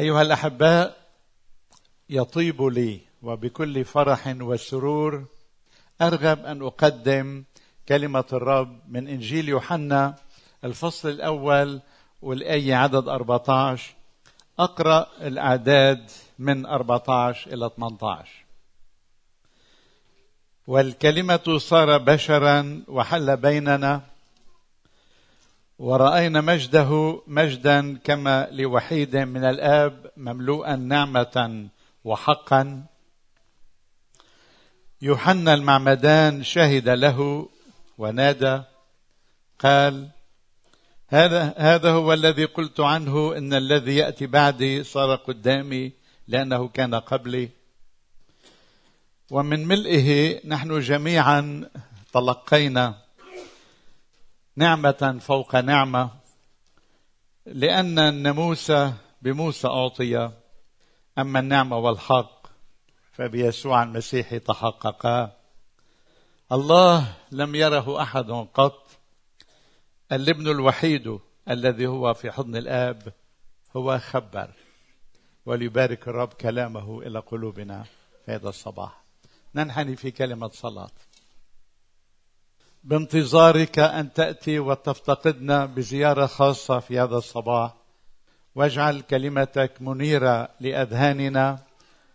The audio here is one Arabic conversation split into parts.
أيها الأحباء يطيب لي وبكل فرح وسرور أرغب أن أقدم كلمة الرب من إنجيل يوحنا الفصل الأول والآية عدد 14 أقرأ الأعداد من 14 إلى 18 والكلمة صار بشرا وحل بيننا ورأينا مجده مجدا كما لوحيد من الآب مملوءا نعمة وحقا. يوحنا المعمدان شهد له ونادى قال هذا هذا هو الذي قلت عنه إن الذي يأتي بعدي صار قدامي لأنه كان قبلي. ومن ملئه نحن جميعا تلقينا. نعمة فوق نعمة لأن الناموس بموسى أعطي أما النعمة والحق فبيسوع المسيح تحققا الله لم يره أحد قط الابن الوحيد الذي هو في حضن الآب هو خبر وليبارك الرب كلامه إلى قلوبنا في هذا الصباح. ننحني في كلمة صلاة. بانتظارك أن تأتي وتفتقدنا بزيارة خاصة في هذا الصباح. واجعل كلمتك منيرة لأذهاننا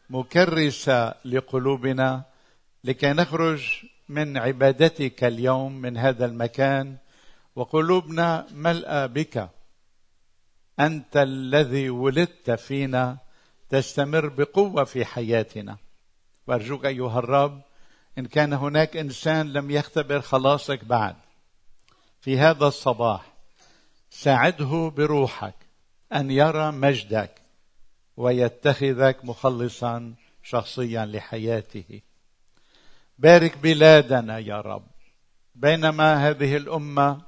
مكرسة لقلوبنا لكي نخرج من عبادتك اليوم من هذا المكان وقلوبنا ملأى بك. أنت الذي ولدت فينا تستمر بقوة في حياتنا. وأرجوك أيها الرب إن كان هناك إنسان لم يختبر خلاصك بعد. في هذا الصباح ساعده بروحك أن يرى مجدك ويتخذك مخلصا شخصيا لحياته. بارك بلادنا يا رب. بينما هذه الأمة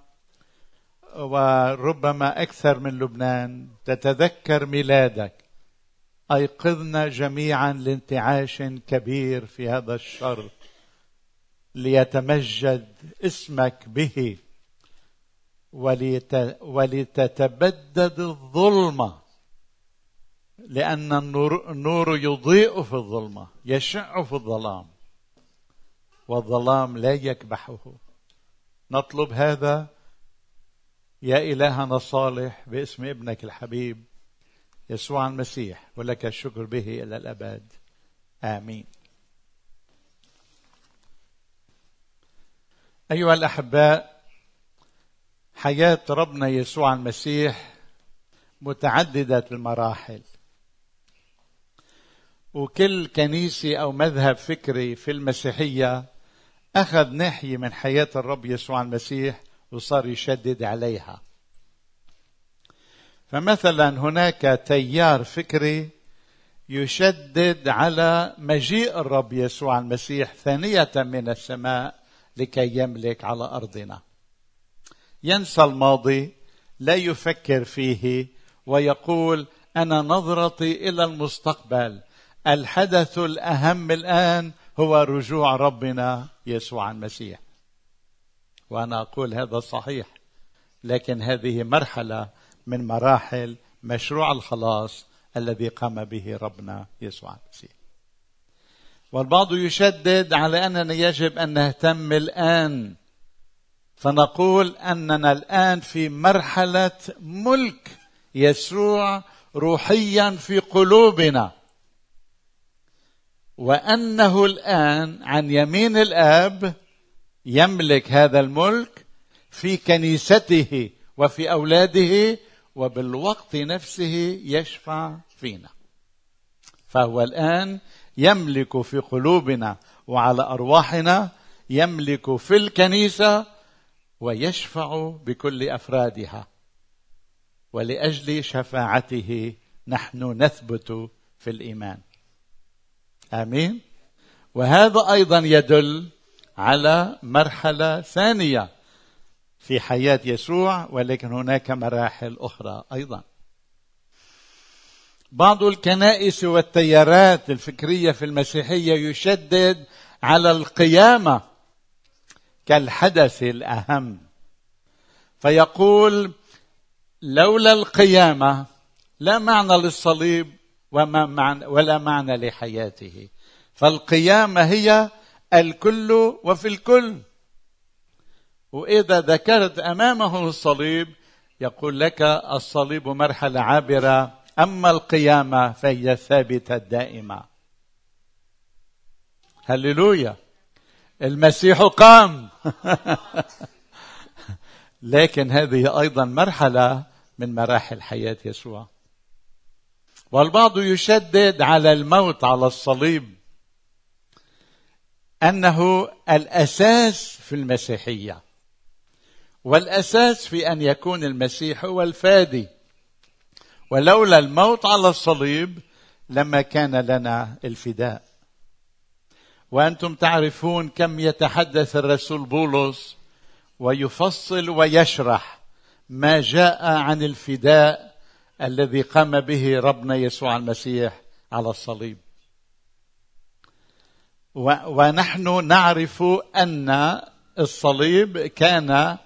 وربما أكثر من لبنان تتذكر ميلادك. أيقظنا جميعا لانتعاش كبير في هذا الشر ليتمجد اسمك به وليت ولتتبدد الظلمة لأن النور, النور يضيء في الظلمة يشع في الظلام والظلام لا يكبحه. نطلب هذا يا إلهنا الصالح باسم ابنك الحبيب يسوع المسيح ولك الشكر به إلى الأبد. آمين. أيها الأحباء حياة ربنا يسوع المسيح متعددة المراحل. وكل كنيسة أو مذهب فكري في المسيحية أخذ ناحية من حياة الرب يسوع المسيح وصار يشدد عليها. فمثلا هناك تيار فكري يشدد على مجيء الرب يسوع المسيح ثانية من السماء لكي يملك على أرضنا. ينسى الماضي لا يفكر فيه ويقول أنا نظرتي إلى المستقبل. الحدث الأهم الآن هو رجوع ربنا يسوع المسيح. وأنا أقول هذا صحيح لكن هذه مرحلة من مراحل مشروع الخلاص الذي قام به ربنا يسوع المسيح. والبعض يشدد على أننا يجب أن نهتم الآن. فنقول أننا الآن في مرحلة ملك يسوع روحيا في قلوبنا. وأنه الآن عن يمين الآب يملك هذا الملك في كنيسته وفي أولاده وبالوقت نفسه يشفع فينا. فهو الآن يملك في قلوبنا وعلى أرواحنا يملك في الكنيسة ويشفع بكل أفرادها. ولأجل شفاعته نحن نثبت في الإيمان. آمين؟ وهذا أيضا يدل على مرحلة ثانية في حياة يسوع ولكن هناك مراحل أخرى أيضا. بعض الكنائس والتيارات الفكرية في المسيحية يشدد على القيامة كالحدث الأهم. فيقول لولا القيامة لا معنى للصليب وما معنى ولا معنى لحياته. فالقيامة هي الكل وفي الكل. وإذا ذكرت أمامه الصليب يقول لك الصليب مرحلة عابرة أما القيامة فهي ثابتة دائمة هللويا. المسيح قام. لكن هذه أيضا مرحلة من مراحل حياة يسوع. والبعض يشدد على الموت على الصليب أنه الأساس في المسيحية والأساس في أن يكون المسيح هو الفادي. ولولا الموت على الصليب لما كان لنا الفداء. وأنتم تعرفون كم يتحدث الرسول بولس ويفصل ويشرح ما جاء عن الفداء الذي قام به ربنا يسوع المسيح على الصليب. ونحن نعرف أن الصليب كان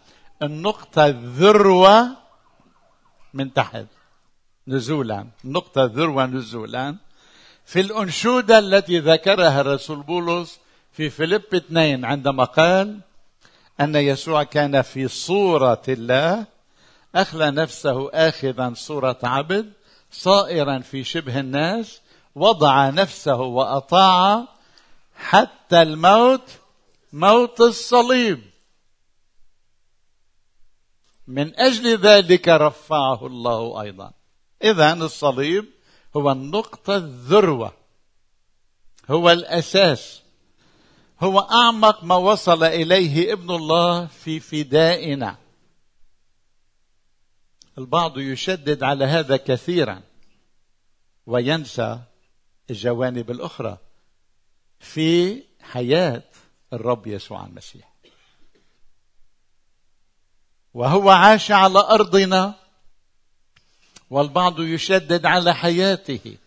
النقطة الذروة من تحت. نزولا. النقطه الذروه نزولا. في الأنشودة التي ذكرها الرسول بولس في فيليب اثنين عندما قال أن يسوع كان في صورة الله أخلى نفسه آخذا صورة عبد صائرا في شبه الناس وضع نفسه وأطاع حتى الموت موت الصليب. من أجل ذلك رفعه الله أيضا. إذا الصليب هو النقطة الذروة هو الأساس هو أعمق ما وصل إليه ابن الله في فدائنا. البعض يشدد على هذا كثيرا وينسى الجوانب الأخرى في حياة الرب يسوع المسيح. وهو عاش على أرضنا والبعض يشدد على حياته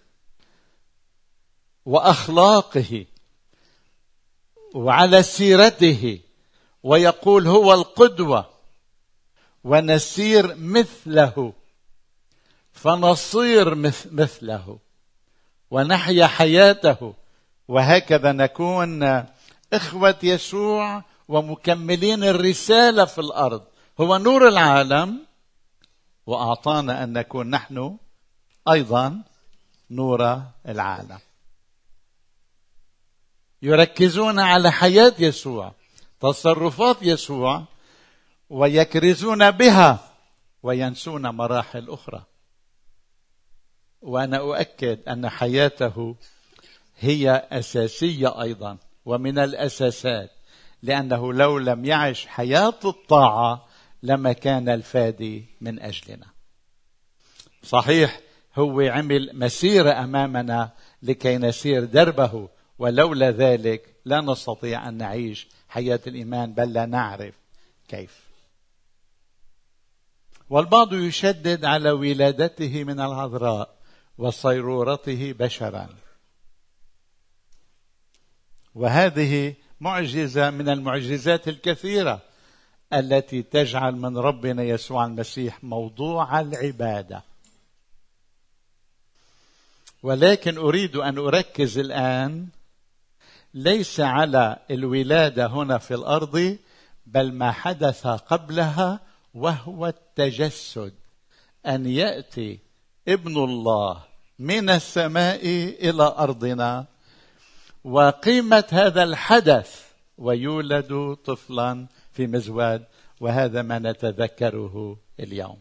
وأخلاقه وعلى سيرته ويقول هو القدوة ونسير مثله فنصير مثله ونحيا حياته وهكذا نكون إخوة يسوع ومكملين الرسالة في الأرض. هو نور العالم وأعطانا أن نكون نحن أيضا نور العالم. يركزون على حياة يسوع تصرفات يسوع ويكرزون بها وينسون مراحل أخرى. وأنا أؤكد أن حياته هي أساسية أيضا ومن الأساسات لأنه لو لم يعش حياة الطاعة لما كان الفادي من أجلنا. صحيح هو عمل مسيره أمامنا لكي نسير دربه ولولا ذلك لا نستطيع أن نعيش حياة الإيمان بل لا نعرف كيف. والبعض يشدد على ولادته من العذراء وصيرورته بشرا. وهذه معجزة من المعجزات الكثيرة. التي تجعل من ربنا يسوع المسيح موضوع العبادة. ولكن أريد أن أركز الآن ليس على الولادة هنا في الأرض بل ما حدث قبلها وهو التجسد. أن يأتي ابن الله من السماء إلى أرضنا وقيمة هذا الحدث ويولد طفلا في مزواد وهذا ما نتذكره اليوم.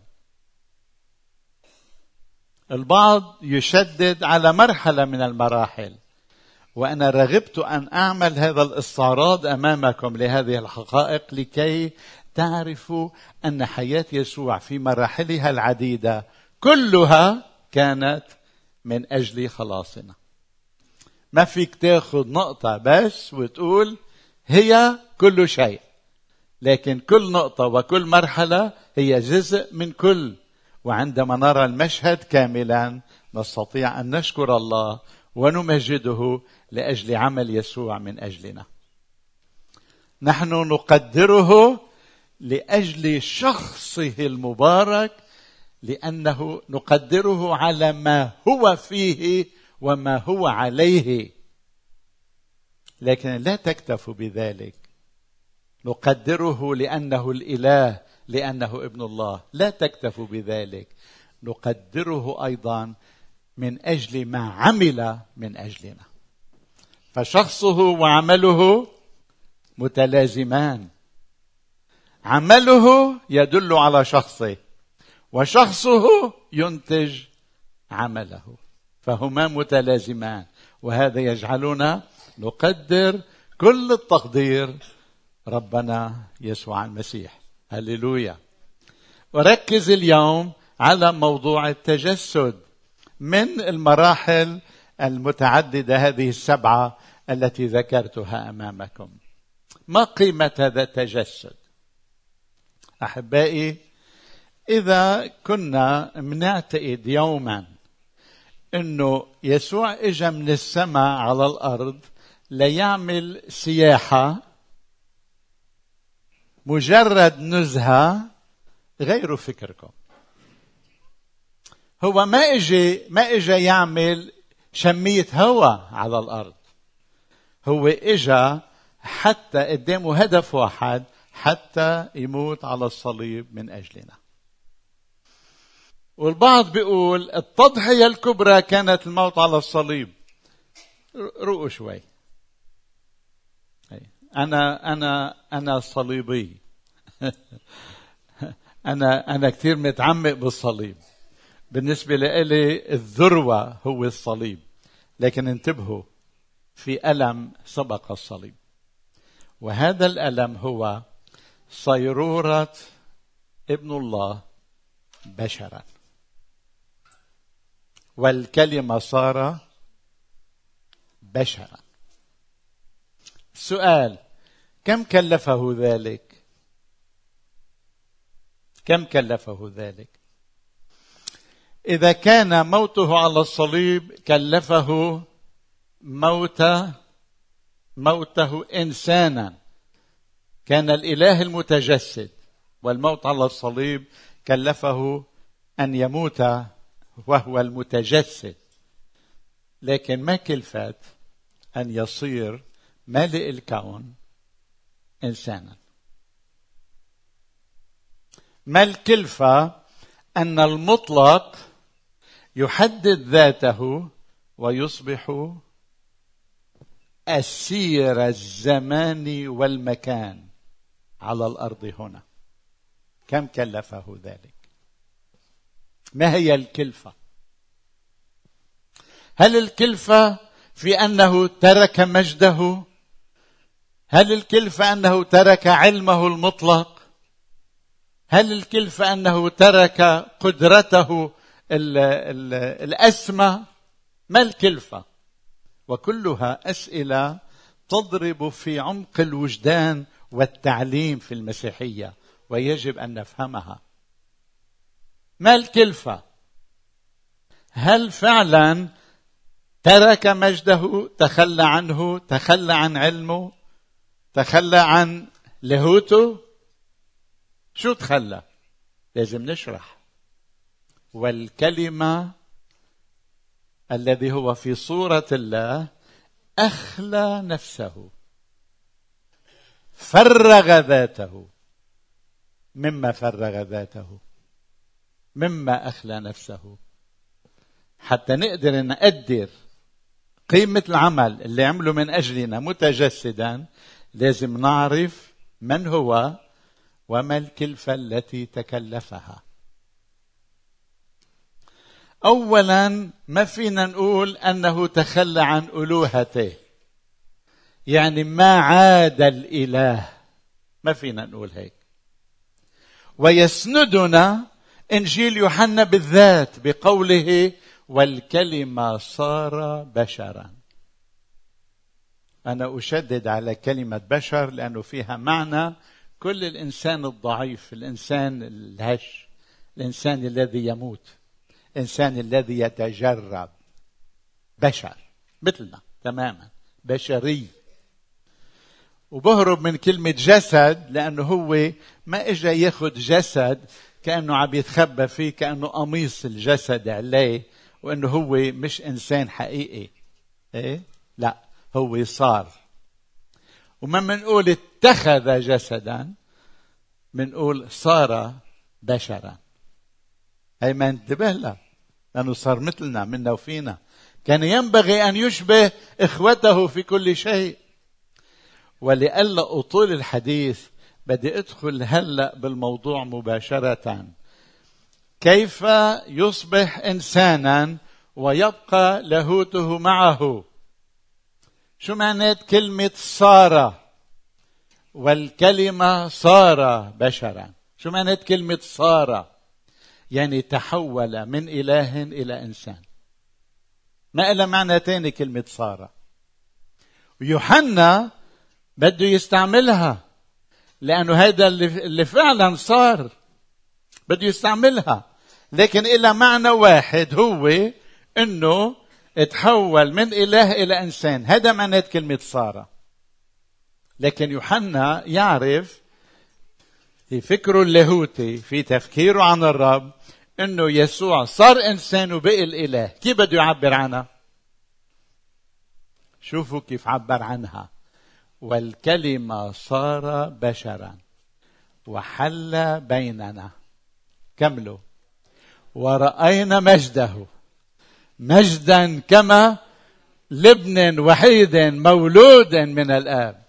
البعض يشدد على مرحلة من المراحل وأنا رغبت أن أعمل هذا الاستعراض أمامكم لهذه الحقائق لكي تعرفوا أن حياة يسوع في مراحلها العديدة كلها كانت من أجل خلاصنا. ما فيك تاخذ نقطة بس وتقول هي كل شيء. لكن كل نقطة وكل مرحلة هي جزء من كل. وعندما نرى المشهد كاملا نستطيع أن نشكر الله ونمجده لأجل عمل يسوع من أجلنا. نحن نقدره لأجل شخصه المبارك لأنه نقدره على ما هو فيه وما هو عليه. لكن لا تكتفوا بذلك. نقدره لأنه الإله لأنه ابن الله. لا تكتفوا بذلك. نقدره أيضا من أجل ما عمل من أجلنا. فشخصه وعمله متلازمان. عمله يدل على شخصه وشخصه ينتج عمله فهما متلازمان. وهذا يجعلنا نقدر كل التقدير ربنا يسوع المسيح. هللويا. وركز اليوم على موضوع التجسد من المراحل المتعددة هذه السبعة التي ذكرتها أمامكم. ما قيمة هذا التجسد؟ أحبائي إذا كنا بنعتقد يوما إنه يسوع اجى من السماء على الأرض ليعمل سياحة مجرد نزهة غيروا فكركم. هو ما اجى ما اجى يعمل شمية هوا على الأرض. هو اجى حتى قدامه هدف واحد حتى يموت على الصليب من أجلنا. والبعض بيقول التضحية الكبرى كانت الموت على الصليب. رؤوا شوي. أنا أنا أنا صليبي. أنا أنا كثير متعمق بالصليب. بالنسبة لي الذروة هو الصليب. لكن انتبهوا في ألم سبق الصليب. وهذا الألم هو صيرورة ابن الله بشرا. والكلمة صار بشرا. سؤال. كم كلفه ذلك؟ كم كلفه ذلك؟ إذا كان موته على الصليب كلفه موت موته إنسانا. كان الإله المتجسد والموت على الصليب كلفه أن يموت وهو المتجسد. لكن ما كلفت أن يصير ملء الكون إنسانا. ما الكلفة أن المطلق يحدد ذاته ويصبح أسير الزمان والمكان على الأرض هنا؟ كم كلفه ذلك؟ ما هي الكلفة؟ هل الكلفة في أنه ترك مجده هل الكلفه أنه ترك علمه المطلق؟ هل الكلفه أنه ترك قدرته الأسمى؟ ما الكلفة؟ وكلها أسئلة تضرب في عمق الوجدان والتعليم في المسيحية ويجب أن نفهمها. ما الكلفة؟ هل فعلا ترك مجده تخلى عنه تخلى عن علمه؟ تخلى عن لاهوته شو تخلى؟ لازم نشرح. والكلمة الذي هو في صورة الله أخلى نفسه. فرغ ذاته. مما فرغ ذاته. مما أخلى نفسه. حتى نقدر نقدر قيمة العمل اللي عمله من أجلنا متجسدا لازم نعرف من هو وما الكلفة التي تكلفها. اولا ما فينا نقول أنه تخلى عن ألوهته. يعني ما عاد الإله. ما فينا نقول هيك. ويسندنا إنجيل يوحنا بالذات بقوله والكلمة صار بشرا. أنا أشدد على كلمة بشر لأنه فيها معنى. كل الإنسان الضعيف الإنسان الهش الإنسان الذي يموت الإنسان الذي يتجرب. بشر مثلنا تماما. بشري. وبهرب من كلمة جسد لأنه هو ما إجا ياخذ جسد كأنه عم يتخبى فيه كأنه قميص الجسد عليه وأنه هو مش إنسان حقيقي. إيه؟ لا. هو صار وما منقول اتخذ جسدا منقول صار بشرا. هي ما انتبه لها لأنه صار مثلنا منا وفينا. كان ينبغي أن يشبه إخوته في كل شيء. ولئلا أطول الحديث بدي أدخل هلأ بالموضوع مباشرة. كيف يصبح إنسانا ويبقى لاهوته معه؟ شو معنات كلمة صار والكلمة صار بشرا. شو معنات كلمة صار يعني تحول من إله إلى إنسان. ما إلها معنى تاني كلمة صار ويوحنا بده يستعملها لأنه هذا اللي فعلا صار. بده يستعملها. لكن إلى معنى واحد هو أنه تحول من إله إلى إنسان. هذا معنى كلمة صار لكن يوحنا يعرف في فكره اللاهوتي في تفكيره عن الرب إنه يسوع صار إنسان وبقي الاله كيف بده يعبر عنها؟ شوفوا كيف عبر عنها. والكلمة صار بشرا وحل بيننا. كملوا. ورأينا مجده. مجدا كما لابن وحيد مولود من الآب.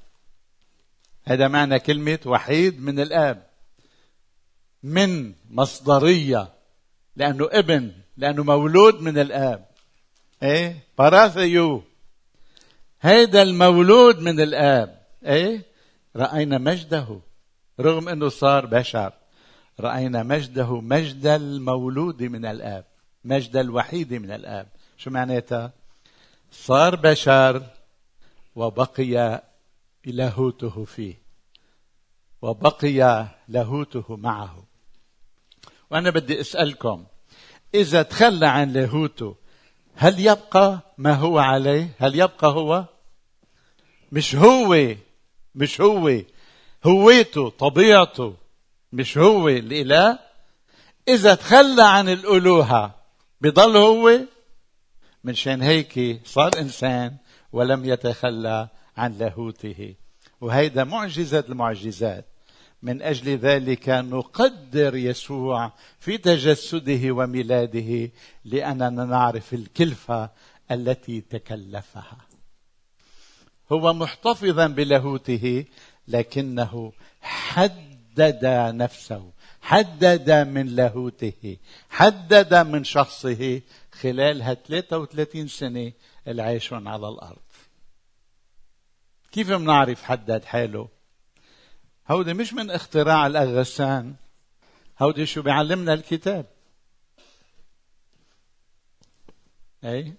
هذا معنى كلمة وحيد من الآب. من مصدرية لأنه ابن لأنه مولود من الآب. إيه؟ باراثيو هذا المولود من الآب إيه؟ رأينا مجده رغم أنه صار بشر. رأينا مجده مجد المولود من الآب. مجد الوحيد من الآب. شو معناتها؟ صار بشر وبقي لاهوته فيه. وبقي لاهوته معه. وأنا بدي أسألكم إذا تخلى عن لاهوته هل يبقى ما هو عليه؟ هل يبقى هو؟ مش هو مش هو. هويته طبيعته مش هو الإله. إذا تخلى عن الألوهة بضل هو من شان هيك صار إنسان ولم يتخلى عن لاهوته. وهيدا معجزة المعجزات. من أجل ذلك نقدر يسوع في تجسده وميلاده لأننا نعرف الكلفة التي تكلفها. هو محتفظا بلاهوته لكنه حدد نفسه. حدد من لاهوته حدد من شخصه خلال ها 33 سنة العيشون على الأرض. كيف بنعرف حدد حاله؟ هودي مش من اختراع الأغسان هودي شو بيعلمنا الكتاب. أي؟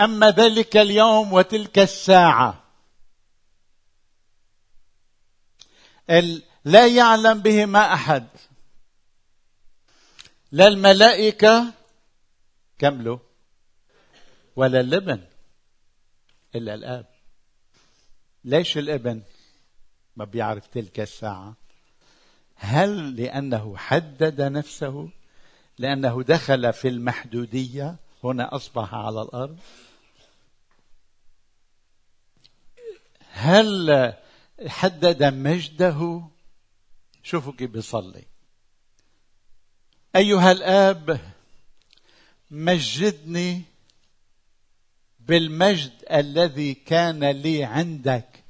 أما ذلك اليوم وتلك الساعة لا يعلم بهما أحد. لا الملائكة كملوا ولا اللبن إلا الآب. ليش الابن؟ ما بيعرف تلك الساعة. هل لأنه حدد نفسه؟ لأنه دخل في المحدودية؟ هنا أصبح على الأرض. هل حدد مجده؟ شوفوا كيف بيصلي. أيها الآب مجدني بالمجد الذي كان لي عندك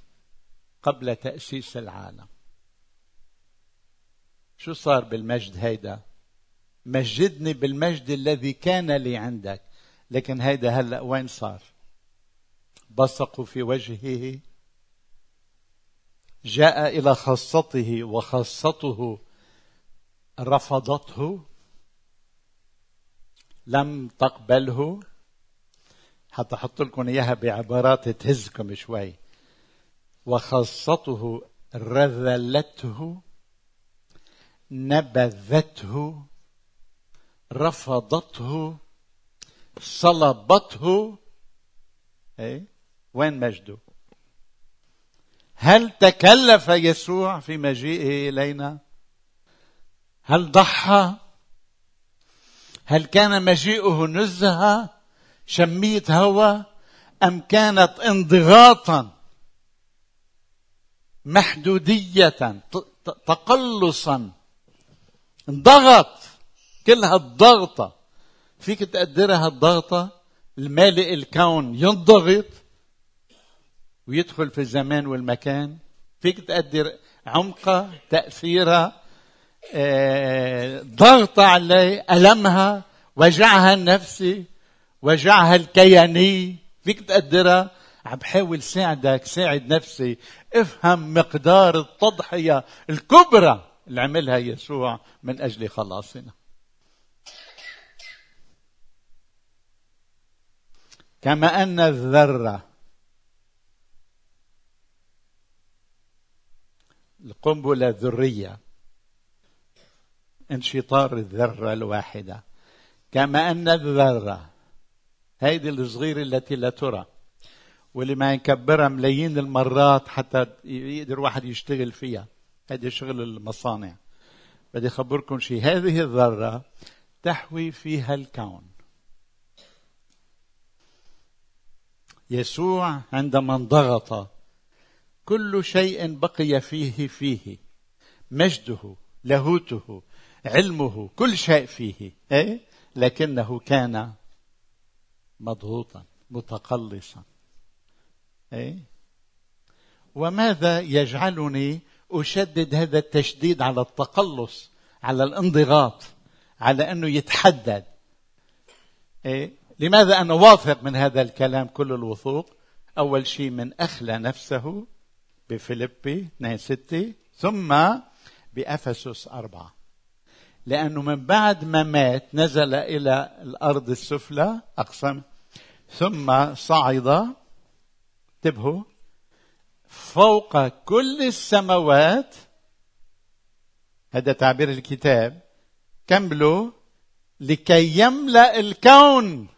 قبل تأسيس العالم. شو صار بالمجد هيدا؟ مجدني بالمجد الذي كان لي عندك. لكن هيدا هلأ وين صار؟ بصقوا في وجهه جاء إلى خاصته وخاصته رفضته لم تقبله. حتى أحط لكم إياها بعبارات تهزكم شوي. وخاصته رذلته نبذته رفضته صلبته. إيه؟ وين مجده؟ هل تكلف يسوع في مجيئه إلينا؟ هل ضحى؟ هل كان مجيئه نزهة شميه هوى أم كانت انضغاطا محدودية تقلصا؟ انضغط كل هالضغطه فيك تقدرها هالضغطه المالئ الكون ينضغط. ويدخل في الزمان والمكان. فيك تقدر عمقها تأثيرها آه، ضغط عليه ألمها وجعها النفسي وجعها الكياني. فيك تقدرها عم بحاول ساعدك ساعد نفسي. افهم مقدار التضحية الكبرى اللي عملها يسوع من أجل خلاصنا. كما أن الذرة القنبلة الذرية انشطار الذرة الواحدة. كما أن الذرة هيدي الصغيرة التي لا ترى. واللي ما يكبرها ملايين المرات حتى يقدر واحد يشتغل فيها. هذا شغل المصانع. بدي أخبركم شيء. هذه الذرة تحوي فيها الكون. يسوع عندما انضغط كل شيء بقي فيه فيه مجده لاهوته علمه كل شيء فيه إيه؟ لكنه كان مضغوطا متقلصا إيه؟ وماذا يجعلني أشدد هذا التشديد على التقلص على الانضغاط على أنه يتحدد إيه؟ لماذا أنا واثق من هذا الكلام كل الوثوق أول شيء من أخلى نفسه بفيليبي 2 6 ثم بأفسس أربعة. لأنه من بعد ما مات نزل إلى الأرض السفلى أقسم ثم صعد انتبهوا فوق كل السماوات. هذا تعبير الكتاب. كملوا. لكي يملأ الكون.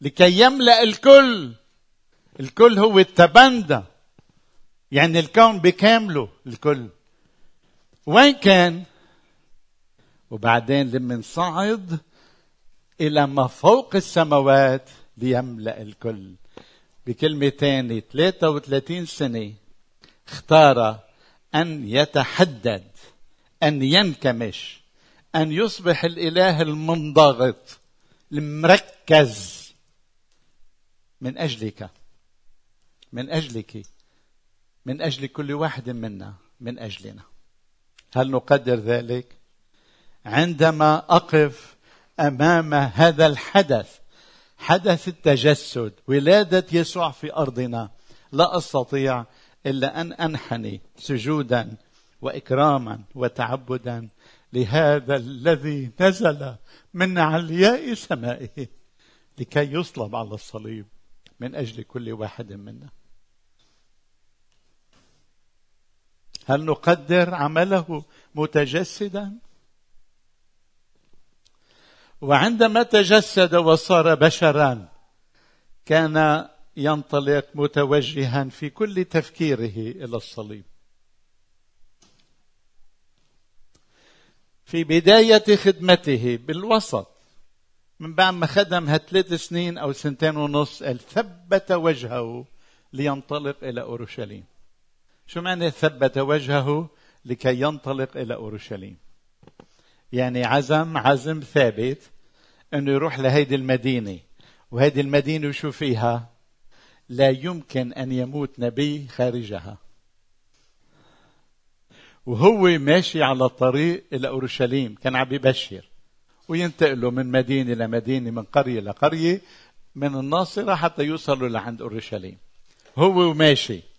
لكي يملأ الكل. الكل هو التبندة يعني الكون بكامله الكل. وين كان؟ وبعدين لما صعد إلى ما فوق السماوات ليملأ الكل. بكلمة تانية 33 سنة اختار أن يتحدد أن ينكمش أن يصبح الإله المنضغط المركز. من أجلك. من أجلك. من أجل كل واحد منا من أجلنا. هل نقدر ذلك؟ عندما أقف أمام هذا الحدث حدث التجسد ولادة يسوع في أرضنا لا أستطيع إلا أن أنحني سجودا وإكراما وتعبدا لهذا الذي نزل من علياء سمائه لكي يصلب على الصليب من أجل كل واحد منا. هل نقدر عمله متجسدا؟ وعندما تجسد وصار بشرا كان ينطلق متوجها في كل تفكيره إلى الصليب. في بداية خدمته بالوسط من بعد ما خدم هالثلاث سنين أو سنتين ونص ثبت وجهه لينطلق إلى أورشليم. شو معنى ثبت وجهه لكي ينطلق إلى أورشليم؟ يعني عزم عزم ثابت إنه يروح لهيدي المدينة. وهيدي المدينة شو فيها؟ لا يمكن أن يموت نبي خارجها. وهو ماشي على الطريق إلى أورشليم كان عم يبشر. وينتقلوا من مدينة لمدينه من قرية لقريه من الناصرة حتى يوصلوا لعند أورشليم. هو وماشي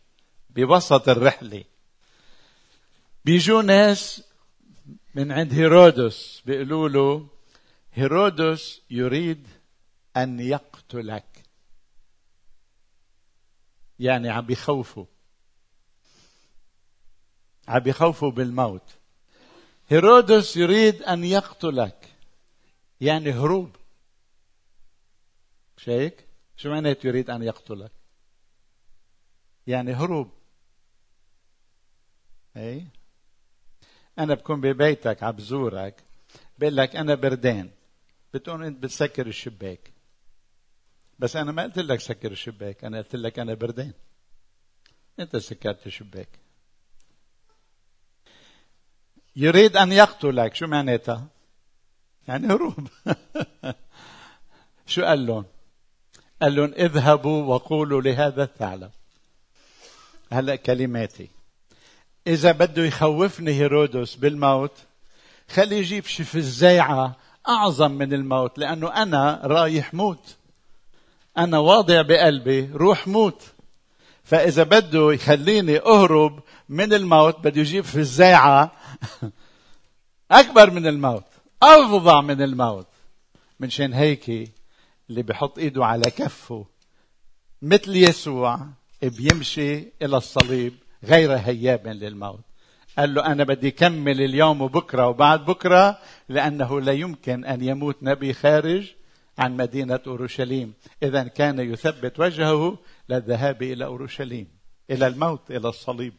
بوسط الرحلة. بيجوا ناس من عند هيرودس بيقولوا له هيرودس يريد أن يقتلك. يعني عم بيخوفوا. عم بيخوفوا بالموت. هيرودس يريد أن يقتلك. يعني هروب. مش هيك؟ شو معنات يريد أن يقتلك؟ يعني هروب. اي أنا بكون ببيتك عم بزورك بقول لك أنا بردان. بتقول أنت بتسكر الشباك. بس أنا ما قلت لك سكر الشباك أنا قلت لك أنا بردان. أنت سكرت الشباك. يريد أن يقتلك. شو معناتها؟ يعني هروب. شو قال لهم؟ قال لهم اذهبوا وقولوا لهذا الثعلب. هلا كلماتي. إذا بده يخوفني هيرودس بالموت خلي يجيب شي الزيعة أعظم من الموت لأنه أنا رايح موت. أنا واضع بقلبي روح موت. فإذا بده يخليني أهرب من الموت بده يجيب في الزيعة أكبر من الموت أفظع من الموت. من شان هيك اللي بحط إيده على كفه مثل يسوع بيمشي إلى الصليب. غير هياب للموت. قال له أنا بدي كمل اليوم وبكرة وبعد بكرة لأنه لا يمكن أن يموت نبي خارج عن مدينة أورشليم. اذا كان يثبت وجهه للذهاب إلى أورشليم إلى الموت إلى الصليب.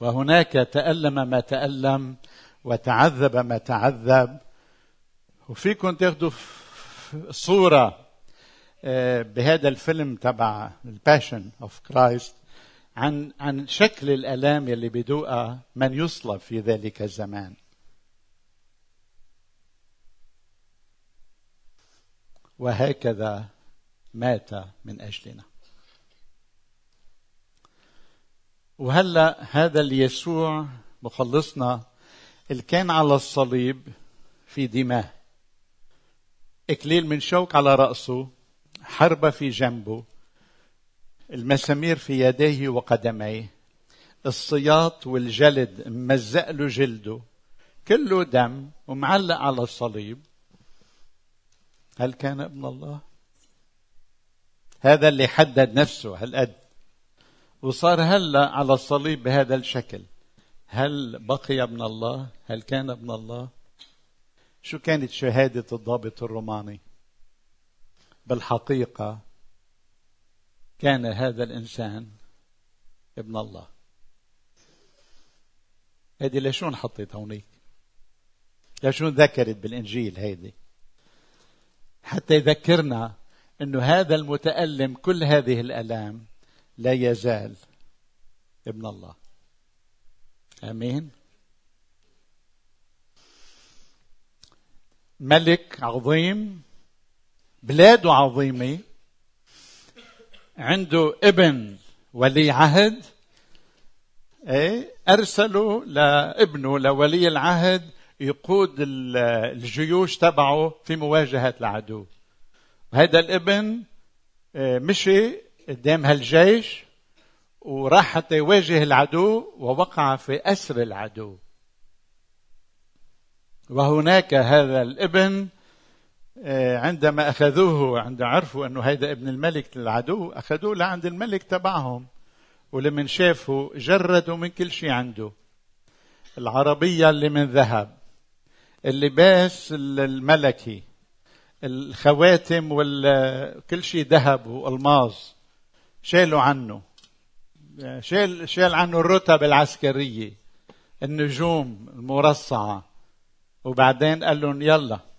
وهناك تألم ما تألم وتعذب ما تعذب. وفيكم تاخذوا صورة بهذا الفيلم تبع ال Passion of Christ عن عن شكل الألام يلي بدوقها من يصلب في ذلك الزمان. وهكذا مات من أجلنا. وهلا هذا اليسوع مخلصنا اللي كان على الصليب في دماه إكليل من شوك على رأسه. حربة في جنبه المسامير في يديه وقدميه السياط والجلد ممزق له جلده كله دم ومعلق على الصليب. هل كان ابن الله؟ هذا اللي حدد نفسه هالقد. وصار هلا على الصليب بهذا الشكل. هل بقي ابن الله؟ هل كان ابن الله؟ شو كانت شهادة الضابط الروماني؟ بالحقيقة كان هذا الإنسان ابن الله. هيدي لشون حطيت هونيك؟ لشون ذكرت بالإنجيل هيدي حتى يذكرنا إنه هذا المتألم كل هذه الألام لا يزال ابن الله. آمين. ملك عظيم بلاده عظيمة عنده ابن ولي عهد. إيه أرسلوا لابنه لولي العهد يقود الجيوش تبعه في مواجهة العدو. هذا الابن إيه، مشي قدام هالجيش وراح حتى يواجه العدو ووقع في أسر العدو. وهناك هذا الابن عندما أخذوه عند عرفوا أنه هذا ابن الملك للعدو أخذوه لعند الملك تبعهم ولمن شافوا جردوا من كل شيء عنده. العربية اللي من ذهب اللباس الملكي الخواتم وكل شيء ذهب والماظ شالوا عنه. شال شال عنه الرتب العسكرية النجوم المرصعة. وبعدين قال لهم يلا.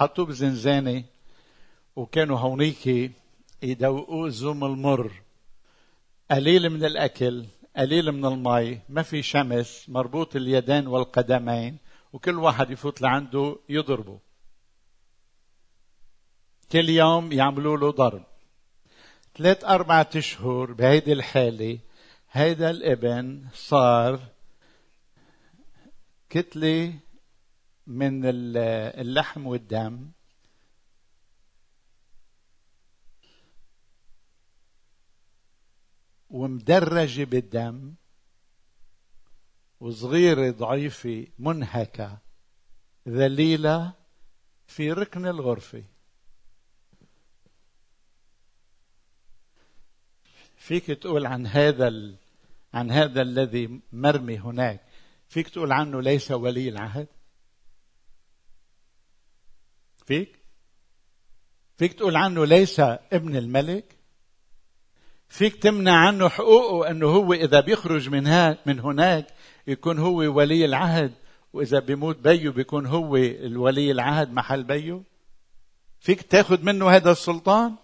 حطوه بزنزانة وكانوا هونيك يدوقوا زوم المر قليل من الأكل قليل من المي ما في شمس مربوط اليدين والقدمين وكل واحد يفوت لعنده يضربه كل يوم يعملوا له ضرب ثلاث أربعة أشهر بهيدي الحالة هيدا الابن صار كتلة من اللحم والدم. ومدرجة بالدم. وصغيرة ضعيفة منهكة. ذليلة في ركن الغرفة. فيك تقول عن هذا ال... عن هذا الذي مرمي هناك. فيك تقول عنه ليس ولي العهد؟ فيك؟ فيك تقول عنه ليس ابن الملك؟ فيك تمنع عنه حقوقه أنه هو إذا بيخرج من من هناك يكون هو ولي العهد وإذا بيموت بيه بيكون هو الولي العهد محل بيه فيك تاخذ منه هذا السلطان؟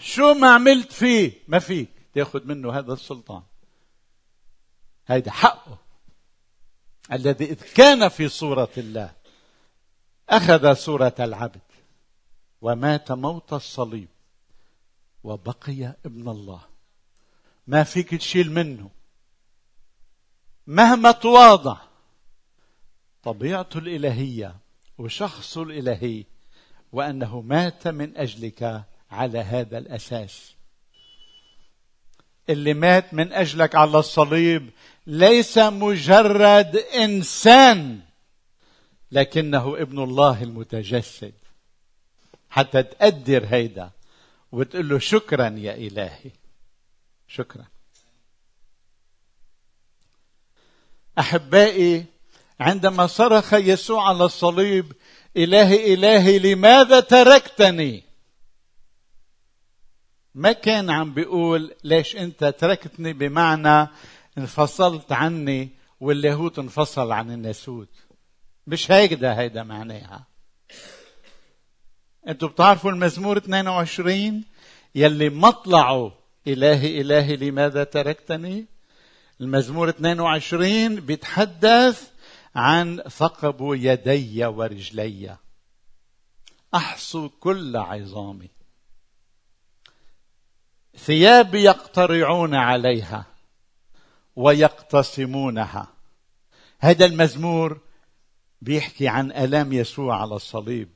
شو ما عملت فيه ما فيك تاخذ منه هذا السلطان. هيدا حقه الذي إذ كان في صورة الله. أخذ صورة العبد ومات موت الصليب وبقي ابن الله. ما فيك تشيل منه. مهما تواضع. طبيعته الإلهية وشخصه الإلهي وأنه مات من أجلك على هذا الأساس. اللي مات من أجلك على الصليب ليس مجرد إنسان. لكنه ابن الله المتجسد. حتى تقدر هيدا وتقول له شكرا يا إلهي. شكرا. أحبائي عندما صرخ يسوع على الصليب إلهي إلهي لماذا تركتني؟ ما كان عم بيقول ليش أنت تركتني؟ بمعنى انفصلت عني واللاهوت انفصل عن الناسوت. مش هيدا هيدا معناها. أنتوا بتعرفوا المزمور 22 يلي مطلعه إلهي إلهي لماذا تركتني؟ المزمور 22 بيتحدث عن ثقب يدي ورجلي. أحصو كل عظامي. ثيابي يقترعون عليها ويقتسمونها. هذا المزمور بيحكي عن آلام يسوع على الصليب.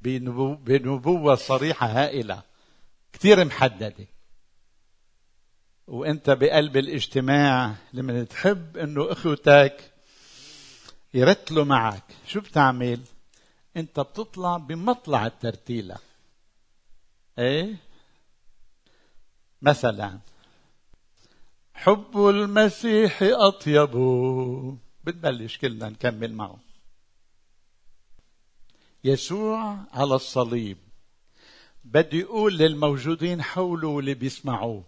بنبوة صريحة هائلة كثير محددة. وإنت بقلب الاجتماع لما تحب إنه أخوتك يرتلوا معك شو بتعمل؟ إنت بتطلع بمطلع الترتيلة. إيه؟ مثلا حب المسيح اطيب بتبلش كلنا نكمل معه. يسوع على الصليب. بده يقول للموجودين حوله واللي بيسمعوه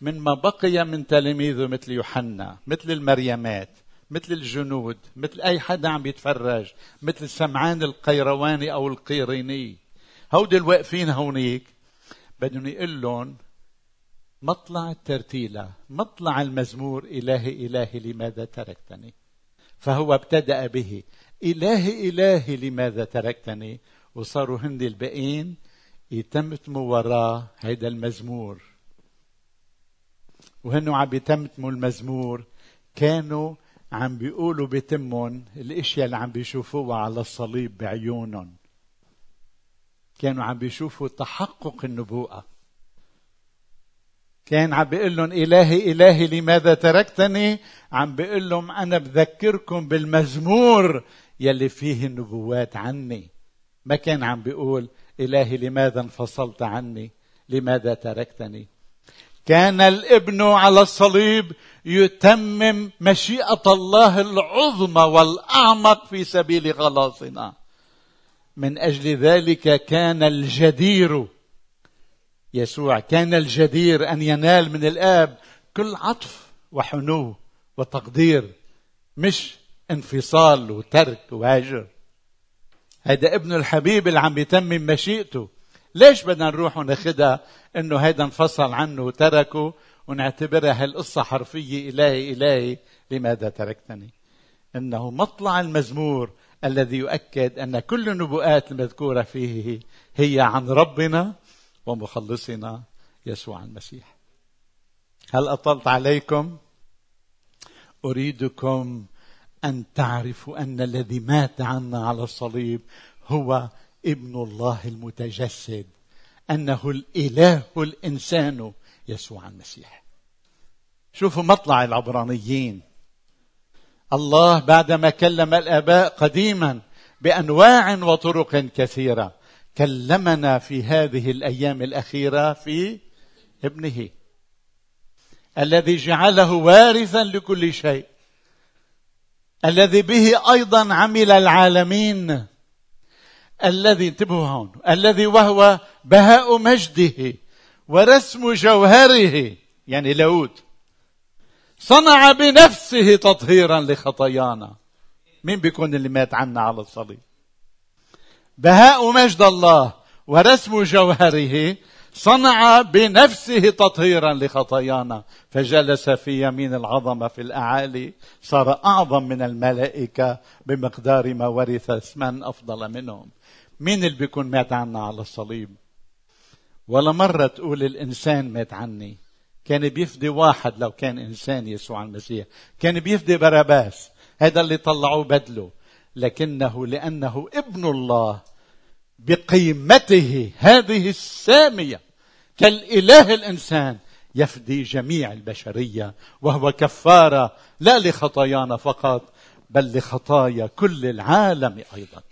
من ما بقي من تلاميذه مثل يوحنا مثل المريمات مثل الجنود مثل أي حدا عم يتفرج مثل سمعان القيرواني أو القيريني. هودي الواقفين هونيك. بدهم يقول لهم مطلع الترتيلة مطلع المزمور إلهي إلهي لماذا تركتني؟ فهو ابتدأ به. إلهي إلهي لماذا تركتني؟ وصاروا هند الباقين يتمتموا وراه هيدا المزمور. وهنو عم يتمتموا المزمور؟ كانوا عم بيقولوا بتمهم الإشياء اللي عم بيشوفوها على الصليب بعيونهم. كانوا عم بيشوفوا تحقق النبوءة. كان عم بيقول لهم إلهي إلهي لماذا تركتني؟ عم بيقول لهم أنا بذكركم بالمزمور يلي فيه النبوات عني. ما كان عم بيقول إلهي لماذا انفصلت عني؟ لماذا تركتني؟ كان الابن على الصليب يتمم مشيئة الله العظمى والأعمق في سبيل خلاصنا. من أجل ذلك كان الجدير. يسوع كان الجدير أن ينال من الآب كل عطف وحنو وتقدير مش انفصال وترك وهجر هذا ابن الحبيب اللي عم بيتمم مشيئته. ليش بدنا نروح وناخدها؟ إنه هيدا انفصل عنه وتركه ونعتبرها هالقصة حرفية إلهي إلهي. لماذا تركتني؟ إنه مطلع المزمور الذي يؤكد أن كل النبوءات المذكورة فيه هي عن ربنا ومخلصنا يسوع المسيح. هل أطلت عليكم؟ أريدكم أن تعرفوا أن الذي مات عنا على الصليب هو ابن الله المتجسد أنه الإله الإنسان يسوع المسيح. شوفوا مطلع العبرانيين. الله بعدما كلم الآباء قديما بأنواع وطرق كثيرة كلمنا في هذه الأيام الأخيرة في ابنه الذي جعله وارثا لكل شيء. الذي به أيضا عمل العالمين. الذي انتبهوا هون الذي وهو بهاء مجده ورسم جوهره يعني لاود صنع بنفسه تطهيرا لخطايانا. مين بيكون اللي مات عنا على الصليب؟ بهاء مجد الله ورسم جوهره صنع بنفسه تطهيرا لخطايانا. فجلس في يمين العظمة في الأعالي. صار أعظم من الملائكة بمقدار ما ورث من أفضل منهم. مين اللي بيكون مات عنا على الصليب؟ ولا مرة تقول الإنسان مات عني. كان بيفدي واحد لو كان إنسان يسوع المسيح. كان بيفدي باراباس هذا اللي طلعوه بدله. لكنه لأنه ابن الله بقيمته هذه السامية. كالإله الإنسان يفدي جميع البشرية وهو كفارة لا لخطايانا فقط بل لخطايا كل العالم أيضا.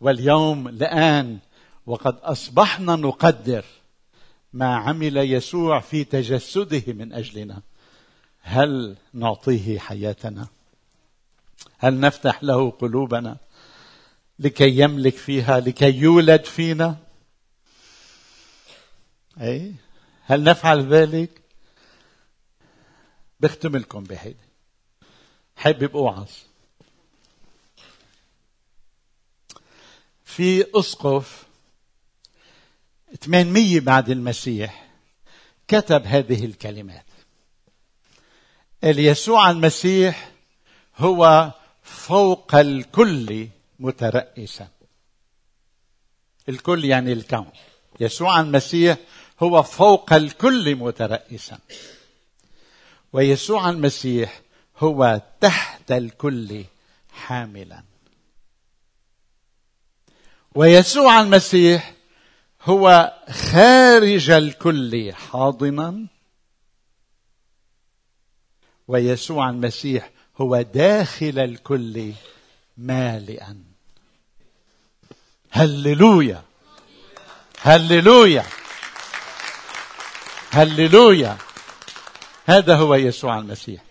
واليوم الآن وقد أصبحنا نقدر ما عمل يسوع في تجسده من أجلنا. هل نعطيه حياتنا؟ هل نفتح له قلوبنا لكي يملك فيها لكي يولد فينا؟ اي هل نفعل ذلك؟ بختم لكم بهيدي حابب اوعظ في أسقف 800 بعد المسيح كتب هذه الكلمات. يسوع المسيح هو فوق الكل مترأسا الكل يعني الكون. يسوع المسيح هو فوق الكل مترأسا ويسوع المسيح هو تحت الكل حاملا. ويسوع المسيح هو خارج الكل حاضنا. ويسوع المسيح هو داخل الكل مالئا. هللويا! هللويا! هللويا. هذا هو يسوع المسيح.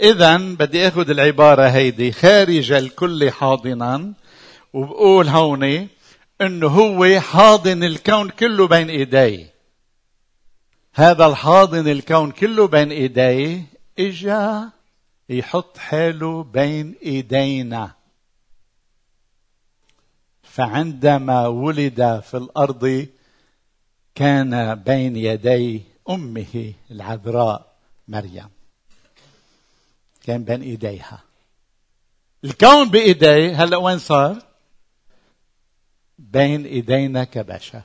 اذا بدي آخذ العبارة هيدي خارج الكل حاضنا وبقول هوني إنه هو حاضن الكون كله بين ايديه هذا الحاضن الكون كله بين ايديه إجا يحط حاله بين إيدينا. فعندما ولد في الأرض كان بين يدي أمه العذراء مريم. كان بين إيديها. الكون بايديه هلا وين صار؟ بين إيدينا كبشر.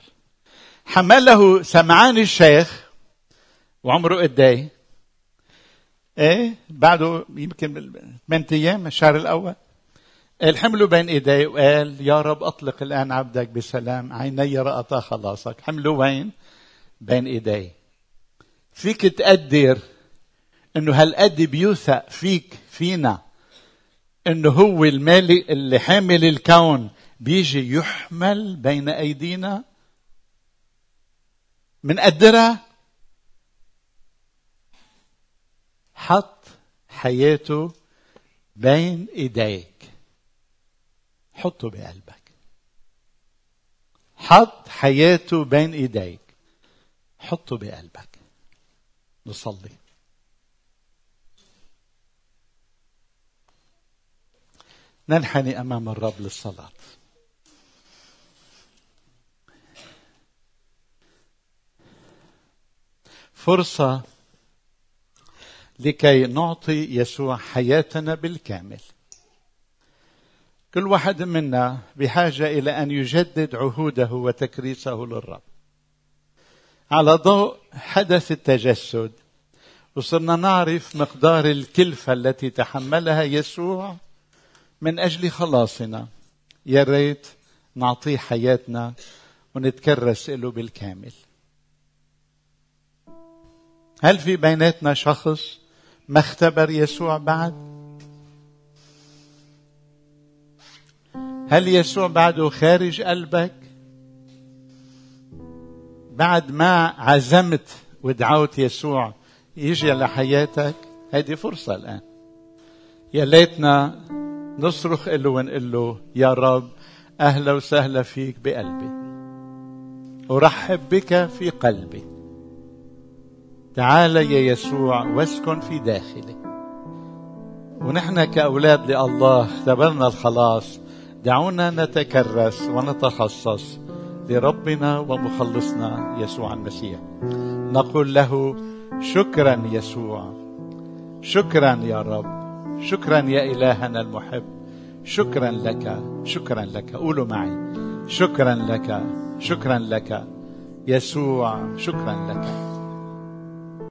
حمله سمعان الشيخ وعمره قد إيه؟ إيه؟ بعده يمكن ثمان أيام الشهر الأول. الحمل بين ايديه وقال يا رب أطلق الآن عبدك بسلام عيني راتا خلاصك. حمله وين؟ بين ايديه فيك تقدر إنه هالقد بيوثق فيك فينا إنه هو المالك اللي حامل الكون. بيجي يحمل بين أيدينا. منقدرها؟ حط حياته بين ايديك حطه بقلبك. حط حياته بين إيديك. حطه بقلبك. نصلي. ننحني أمام الرب للصلاة. فرصة لكي نعطي يسوع حياتنا بالكامل. كل واحد منا بحاجة إلى أن يجدد عهوده وتكريسه للرب. على ضوء حدث التجسد وصرنا نعرف مقدار الكلفة التي تحملها يسوع من أجل خلاصنا. يا ريت نعطيه حياتنا ونتكرس له بالكامل. هل في بيناتنا شخص ما اختبر يسوع بعد؟ هل يسوع بعده خارج قلبك؟ بعد ما عزمت ودعوت يسوع يجي لحياتك هذه فرصة الآن. يا ليتنا نصرخ له ونقول له يا رب أهلا وسهلا فيك بقلبي. أرحب بك في قلبي. تعال يا يسوع واسكن في داخلي. ونحن كأولاد لله اختبرنا الخلاص. دعونا نتكرس ونتخصص لربنا ومخلصنا يسوع المسيح. نقول له شكرا يسوع. شكرا يا رب. شكرا يا إلهنا المحب. شكرا لك. شكرا لك. قولوا معي. شكرا لك. شكرا لك. يسوع شكرا لك.